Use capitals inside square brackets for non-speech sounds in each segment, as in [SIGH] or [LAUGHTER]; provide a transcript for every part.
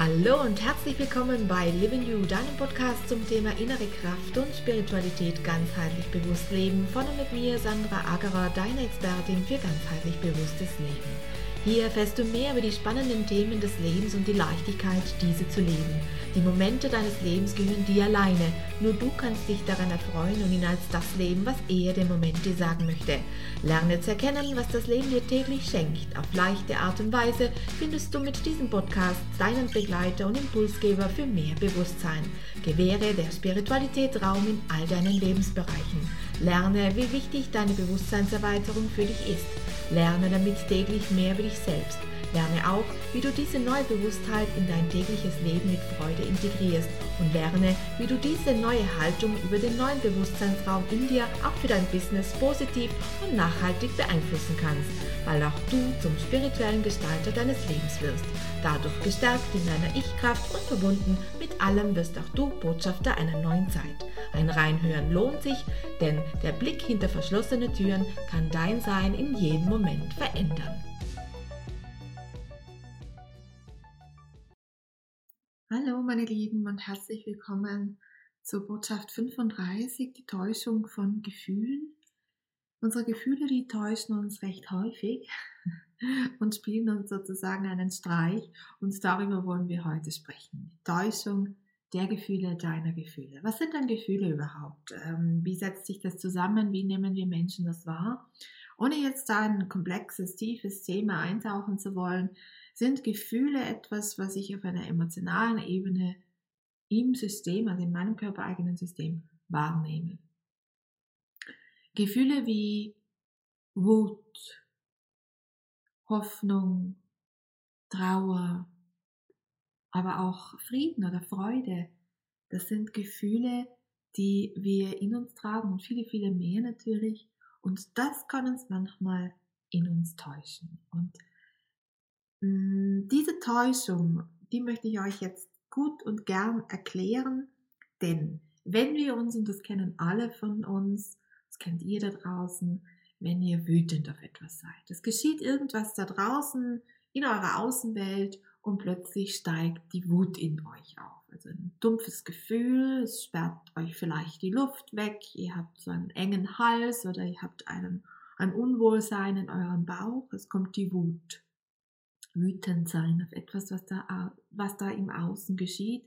Hallo und herzlich willkommen bei Living You, deinem Podcast zum Thema innere Kraft und Spiritualität ganzheitlich bewusst leben. Von und mit mir, Sandra Agerer, deine Expertin für ganzheitlich bewusstes Leben. Hier erfährst du mehr über die spannenden Themen des Lebens und die Leichtigkeit, diese zu leben. Die Momente deines Lebens gehören dir alleine. Nur du kannst dich daran erfreuen und ihn als das leben, was er dem Moment dir sagen möchte. Lerne zu erkennen, was das Leben dir täglich schenkt. Auf leichte Art und Weise findest du mit diesem Podcast deinen Begleiter und Impulsgeber für mehr Bewusstsein. Gewähre der Spiritualität Raum in all deinen Lebensbereichen. Lerne, wie wichtig deine Bewusstseinserweiterung für dich ist. Lerne damit täglich mehr über dich selbst. Lerne auch, wie du diese neue Bewusstheit in dein tägliches Leben mit Freude integrierst und lerne, wie du diese neue Haltung über den neuen Bewusstseinsraum in dir auch für dein Business positiv und nachhaltig beeinflussen kannst, weil auch du zum spirituellen Gestalter deines Lebens wirst. Dadurch gestärkt in deiner Ich-Kraft und verbunden mit allem wirst auch du Botschafter einer neuen Zeit. Ein Reinhören lohnt sich, denn der Blick hinter verschlossene Türen kann dein Sein in jedem Moment verändern. Meine Lieben und herzlich willkommen zur Botschaft 35, die Täuschung von Gefühlen. Unsere Gefühle, die täuschen uns recht häufig [LAUGHS] und spielen uns sozusagen einen Streich und darüber wollen wir heute sprechen. Die Täuschung der Gefühle, deiner Gefühle. Was sind denn Gefühle überhaupt? Ähm, wie setzt sich das zusammen? Wie nehmen wir Menschen das wahr? Ohne jetzt da ein komplexes, tiefes Thema eintauchen zu wollen, sind Gefühle etwas, was ich auf einer emotionalen Ebene im System, also in meinem körpereigenen System, wahrnehme. Gefühle wie Wut, Hoffnung, Trauer, aber auch Frieden oder Freude. Das sind Gefühle, die wir in uns tragen und viele, viele mehr natürlich. Und das kann uns manchmal in uns täuschen. Und diese Täuschung, die möchte ich euch jetzt gut und gern erklären, denn wenn wir uns, und das kennen alle von uns, das kennt ihr da draußen, wenn ihr wütend auf etwas seid. Es geschieht irgendwas da draußen in eurer Außenwelt und plötzlich steigt die Wut in euch auf. Also ein dumpfes Gefühl, es sperrt euch vielleicht die Luft weg, ihr habt so einen engen Hals oder ihr habt einen, ein Unwohlsein in eurem Bauch, es kommt die Wut. Wütend sein auf etwas, was da, was da im Außen geschieht,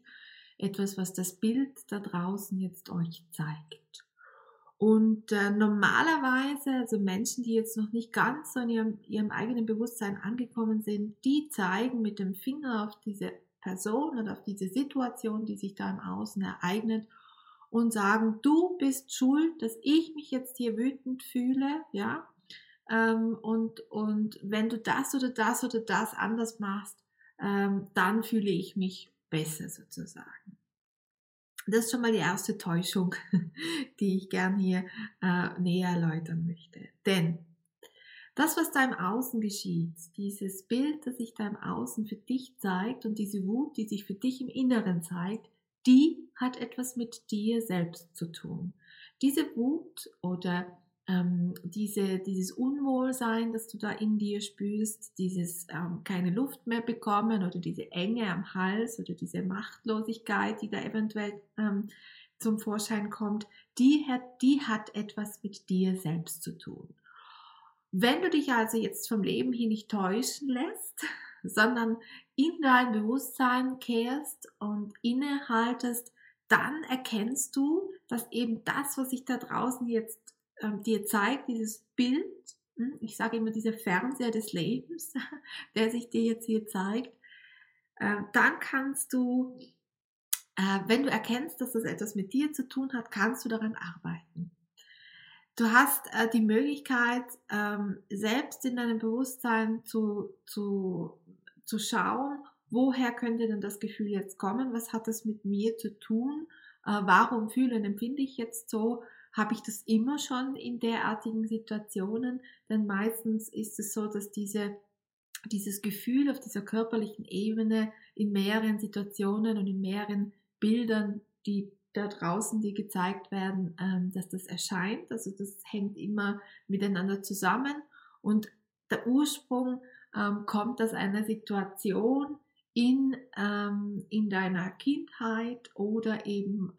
etwas, was das Bild da draußen jetzt euch zeigt. Und äh, normalerweise, also Menschen, die jetzt noch nicht ganz so in ihrem, ihrem eigenen Bewusstsein angekommen sind, die zeigen mit dem Finger auf diese Person oder auf diese Situation, die sich da im Außen ereignet und sagen, du bist schuld, dass ich mich jetzt hier wütend fühle, ja. Ähm, und, und wenn du das oder das oder das anders machst, ähm, dann fühle ich mich besser sozusagen. Das ist schon mal die erste Täuschung, [LAUGHS] die ich gern hier äh, näher erläutern möchte. Denn das, was da im Außen geschieht, dieses Bild, das sich da im Außen für dich zeigt und diese Wut, die sich für dich im Inneren zeigt, die hat etwas mit dir selbst zu tun. Diese Wut oder ähm, diese, dieses Unwohlsein, das du da in dir spürst, dieses ähm, keine Luft mehr bekommen oder diese Enge am Hals oder diese Machtlosigkeit, die da eventuell ähm, zum Vorschein kommt, die hat, die hat etwas mit dir selbst zu tun. Wenn du dich also jetzt vom Leben hier nicht täuschen lässt, [LAUGHS] sondern in dein Bewusstsein kehrst und innehaltest, dann erkennst du, dass eben das, was sich da draußen jetzt ähm, dir zeigt, dieses Bild, hm, ich sage immer dieser Fernseher des Lebens, [LAUGHS] der sich dir jetzt hier zeigt, äh, dann kannst du, äh, wenn du erkennst, dass das etwas mit dir zu tun hat, kannst du daran arbeiten. Du hast äh, die Möglichkeit, ähm, selbst in deinem Bewusstsein zu, zu, zu schauen, woher könnte denn das Gefühl jetzt kommen, was hat das mit mir zu tun, warum fühle und empfinde ich jetzt so, habe ich das immer schon in derartigen Situationen, denn meistens ist es so, dass diese, dieses Gefühl auf dieser körperlichen Ebene in mehreren Situationen und in mehreren Bildern, die da draußen, die gezeigt werden, ähm, dass das erscheint. Also das hängt immer miteinander zusammen und der Ursprung ähm, kommt aus einer Situation, in, ähm, in deiner Kindheit oder eben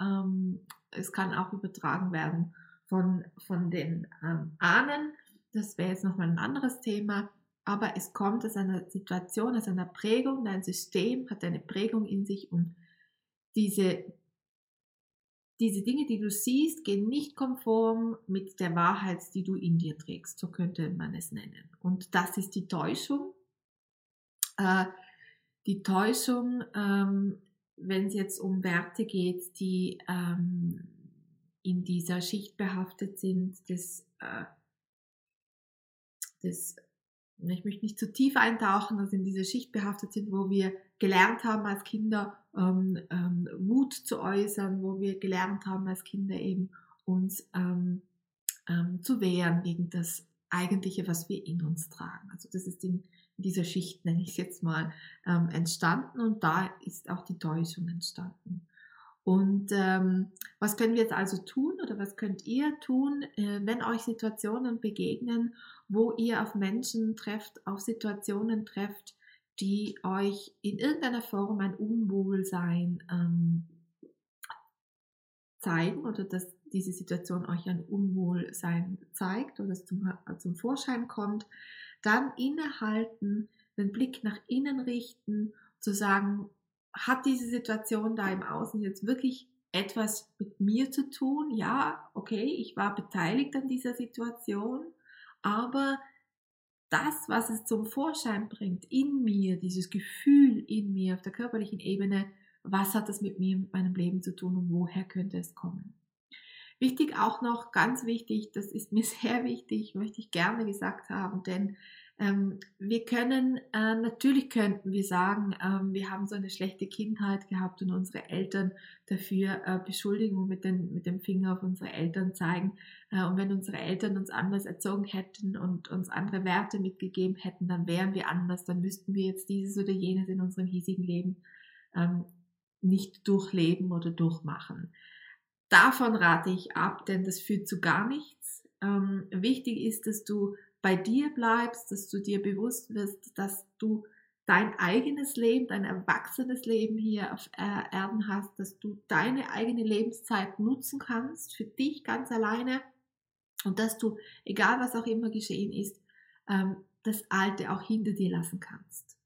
es kann auch übertragen werden von, von den ähm, Ahnen. Das wäre jetzt nochmal ein anderes Thema. Aber es kommt aus einer Situation, aus einer Prägung. Dein System hat eine Prägung in sich und diese, diese Dinge, die du siehst, gehen nicht konform mit der Wahrheit, die du in dir trägst. So könnte man es nennen. Und das ist die Täuschung. Äh, die Täuschung, ähm, wenn es jetzt um Werte geht, die ähm, in dieser Schicht behaftet sind, des, äh, des ich möchte nicht zu tief eintauchen, also in diese Schicht behaftet sind, wo wir gelernt haben als Kinder ähm, ähm, Mut zu äußern, wo wir gelernt haben als Kinder eben uns ähm, ähm, zu wehren gegen das Eigentliche, was wir in uns tragen. Also das ist in, dieser Schicht, nenne ich es jetzt mal, ähm, entstanden und da ist auch die Täuschung entstanden. Und ähm, was können wir jetzt also tun oder was könnt ihr tun, äh, wenn euch Situationen begegnen, wo ihr auf Menschen trefft, auf Situationen trefft, die euch in irgendeiner Form ein Unwohlsein ähm, zeigen oder dass diese Situation euch ein Unwohlsein zeigt oder es zum, zum Vorschein kommt, dann innehalten, den Blick nach innen richten, zu sagen, hat diese Situation da im Außen jetzt wirklich etwas mit mir zu tun? Ja, okay, ich war beteiligt an dieser Situation, aber das, was es zum Vorschein bringt in mir, dieses Gefühl in mir auf der körperlichen Ebene, was hat das mit mir, mit meinem Leben zu tun und woher könnte es kommen? Wichtig auch noch, ganz wichtig, das ist mir [LAUGHS] sehr wichtig, möchte ich gerne gesagt haben, denn ähm, wir können, äh, natürlich könnten wir sagen, ähm, wir haben so eine schlechte Kindheit gehabt und unsere Eltern dafür äh, beschuldigen und mit, den, mit dem Finger auf unsere Eltern zeigen. Äh, und wenn unsere Eltern uns anders erzogen hätten und uns andere Werte mitgegeben hätten, dann wären wir anders, dann müssten wir jetzt dieses oder jenes in unserem hiesigen Leben ähm, nicht durchleben oder durchmachen. Davon rate ich ab, denn das führt zu gar nichts. Ähm, wichtig ist, dass du bei dir bleibst, dass du dir bewusst wirst, dass du dein eigenes Leben, dein erwachsenes Leben hier auf Erden hast, dass du deine eigene Lebenszeit nutzen kannst, für dich ganz alleine und dass du, egal was auch immer geschehen ist, ähm, das Alte auch hinter dir lassen kannst.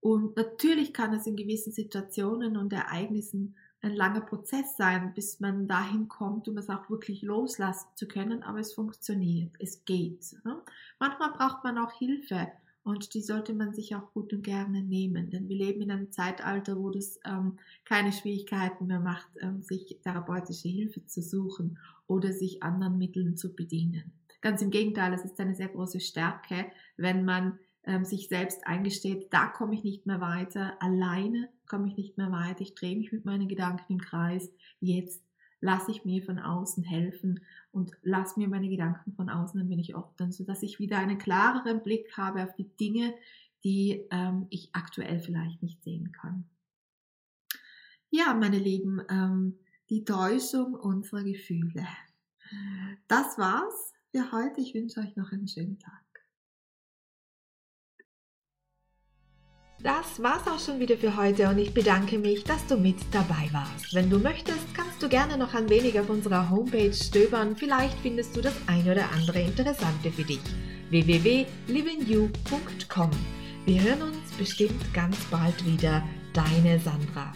Und natürlich kann es in gewissen Situationen und Ereignissen ein langer Prozess sein, bis man dahin kommt, um es auch wirklich loslassen zu können, aber es funktioniert, es geht. Ne? Manchmal braucht man auch Hilfe und die sollte man sich auch gut und gerne nehmen, denn wir leben in einem Zeitalter, wo das ähm, keine Schwierigkeiten mehr macht, ähm, sich therapeutische Hilfe zu suchen oder sich anderen Mitteln zu bedienen. Ganz im Gegenteil, es ist eine sehr große Stärke, wenn man ähm, sich selbst eingesteht, da komme ich nicht mehr weiter, alleine komme ich nicht mehr weiter, ich drehe mich mit meinen Gedanken im Kreis, jetzt lasse ich mir von außen helfen und lasse mir meine Gedanken von außen ein wenig ordnen, sodass ich wieder einen klareren Blick habe auf die Dinge, die ähm, ich aktuell vielleicht nicht sehen kann. Ja, meine Lieben, ähm, die Täuschung unserer Gefühle. Das war's für heute. Ich wünsche euch noch einen schönen Tag. Das war's auch schon wieder für heute und ich bedanke mich, dass du mit dabei warst. Wenn du möchtest, kannst du gerne noch ein wenig auf unserer Homepage stöbern. Vielleicht findest du das eine oder andere Interessante für dich. www.livingyou.com Wir hören uns bestimmt ganz bald wieder. Deine Sandra.